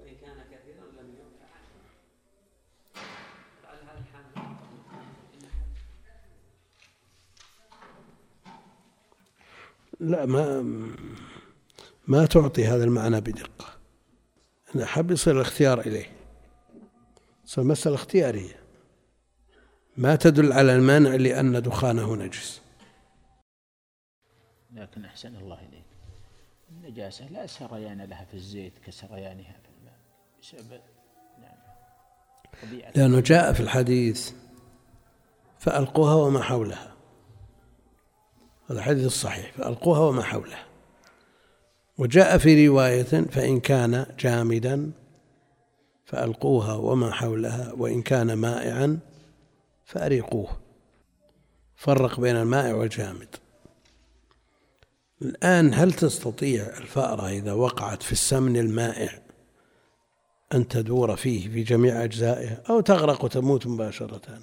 وإن كان كثيرا لم ينفع عنه لعل هذا الحال لا ما ما تعطي هذا المعنى بدقة. أنا حب يصير الاختيار إليه. صار مسألة اختيارية. ما تدل على المانع لأن دخانه نجس. لكن أحسن الله إليك. النجاسة لا سريان لها في الزيت كسريانها في الماء. بسبب نعم طبيعة. لأنه جاء في الحديث فألقوها وما حولها. الحديث الصحيح فألقوها وما حولها وجاء في رواية فإن كان جامدا فألقوها وما حولها وإن كان مائعا فأريقوه. فرق بين المائع والجامد. الآن هل تستطيع الفأرة إذا وقعت في السمن المائع أن تدور فيه في جميع أجزائه أو تغرق وتموت مباشرة؟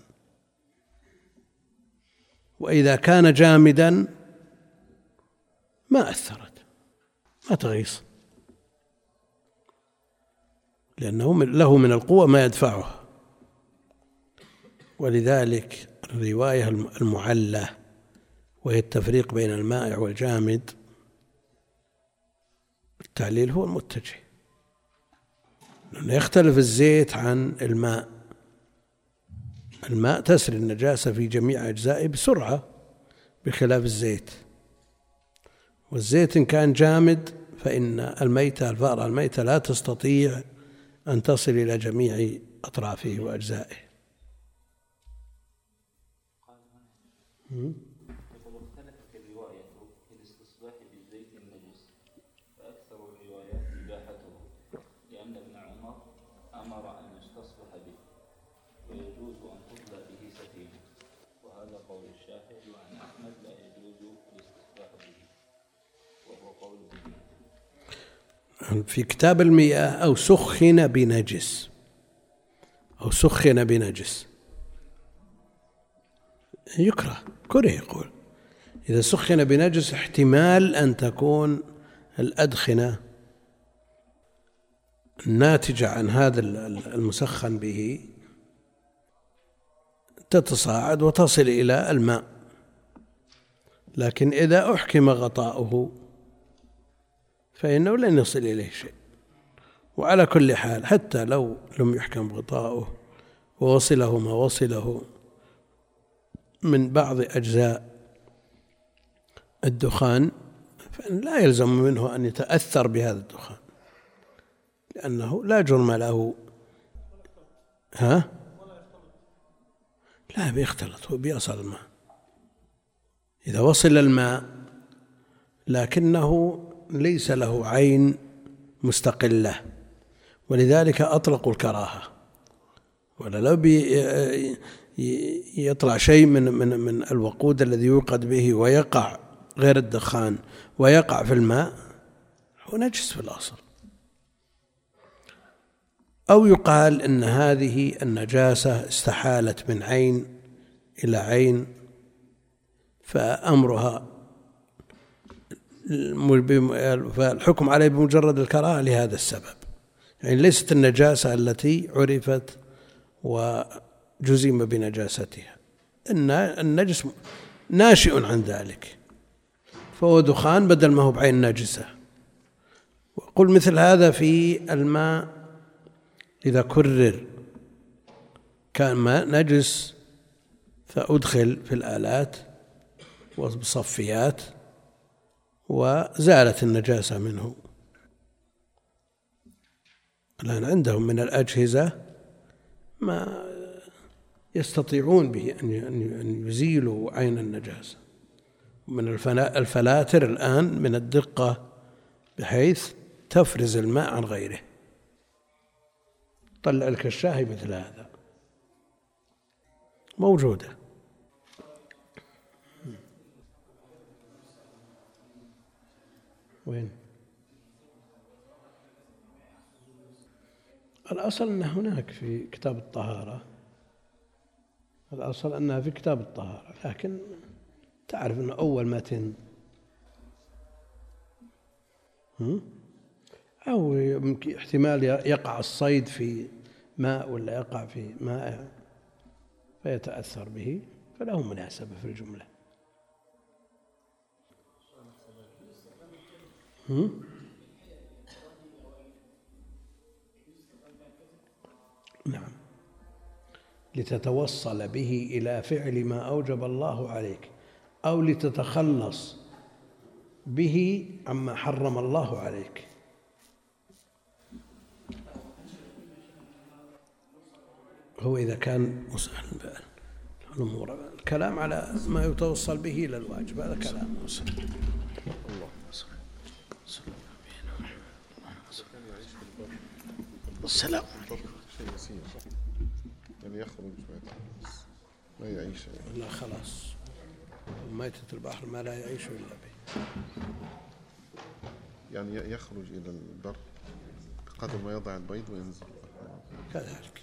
وإذا كان جامدا ما أثرت ما تغيص. لأنه له من القوة ما يدفعه. ولذلك الرواية الم- المعلة وهي التفريق بين المائع والجامد التعليل هو المتجه. لأنه يختلف الزيت عن الماء. الماء تسري النجاسة في جميع أجزائه بسرعة بخلاف الزيت. والزيت إن كان جامد فإن الميتة الفأرة الميتة لا تستطيع أن تصل إلى جميع أطرافه وأجزائه. في كتاب المياه أو سخن بنجس. أو سخن بنجس. يكره كره يقول. إذا سخن بنجس احتمال أن تكون الأدخنة الناتجة عن هذا المسخن به تتصاعد وتصل إلى الماء. لكن إذا أحكم غطاؤه فإنه لن يصل إليه شيء. وعلى كل حال حتى لو لم يحكم غطاؤه ووصله ما وصله من بعض أجزاء الدخان فإن لا يلزم منه أن يتأثر بهذا الدخان لأنه لا جرم له. ها؟ لا بيختلط هو بيصل الماء إذا وصل الماء لكنه ليس له عين مستقلة ولذلك أطلقوا الكراهة. ولا لو يطلع شيء من من من الوقود الذي يوقد به ويقع غير الدخان ويقع في الماء هو نجس في الأصل. أو يقال أن هذه النجاسة استحالت من عين إلى عين فأمرها فالحكم عليه بمجرد الكراهة لهذا السبب. يعني ليست النجاسة التي عرفت وجزم بنجاستها. إن النجس ناشئ عن ذلك. فهو دخان بدل ما هو بعين نجسة. وقل مثل هذا في الماء. إذا كرر كان ماء نجس فأدخل في الآلات وبصفيات وزالت النجاسة منه. الآن عندهم من الأجهزة ما يستطيعون به أن يزيلوا عين النجاسة. من الفلاتر الآن من الدقة بحيث تفرز الماء عن غيره. طلع لك الشاهي مثل هذا. موجودة. وين؟ الأصل أنها هناك في كتاب الطهارة الأصل أنها في كتاب الطهارة لكن تعرف أنه أول متن أو يمكن احتمال يقع الصيد في ماء ولا يقع في ماء فيتأثر به فله مناسبة في الجملة. نعم. لتتوصل به إلى فعل ما أوجب الله عليك أو لتتخلص به عما حرم الله عليك. هو إذا كان مسأل الأمور الكلام على ما يتوصل به إلى الواجب هذا كلام السلام يعني يخرج ما يعيش يعني. لا خلاص ميتة البحر ما لا يعيش إلا به يعني يخرج إلى البر قدر ما يضع البيض وينزل. كذلك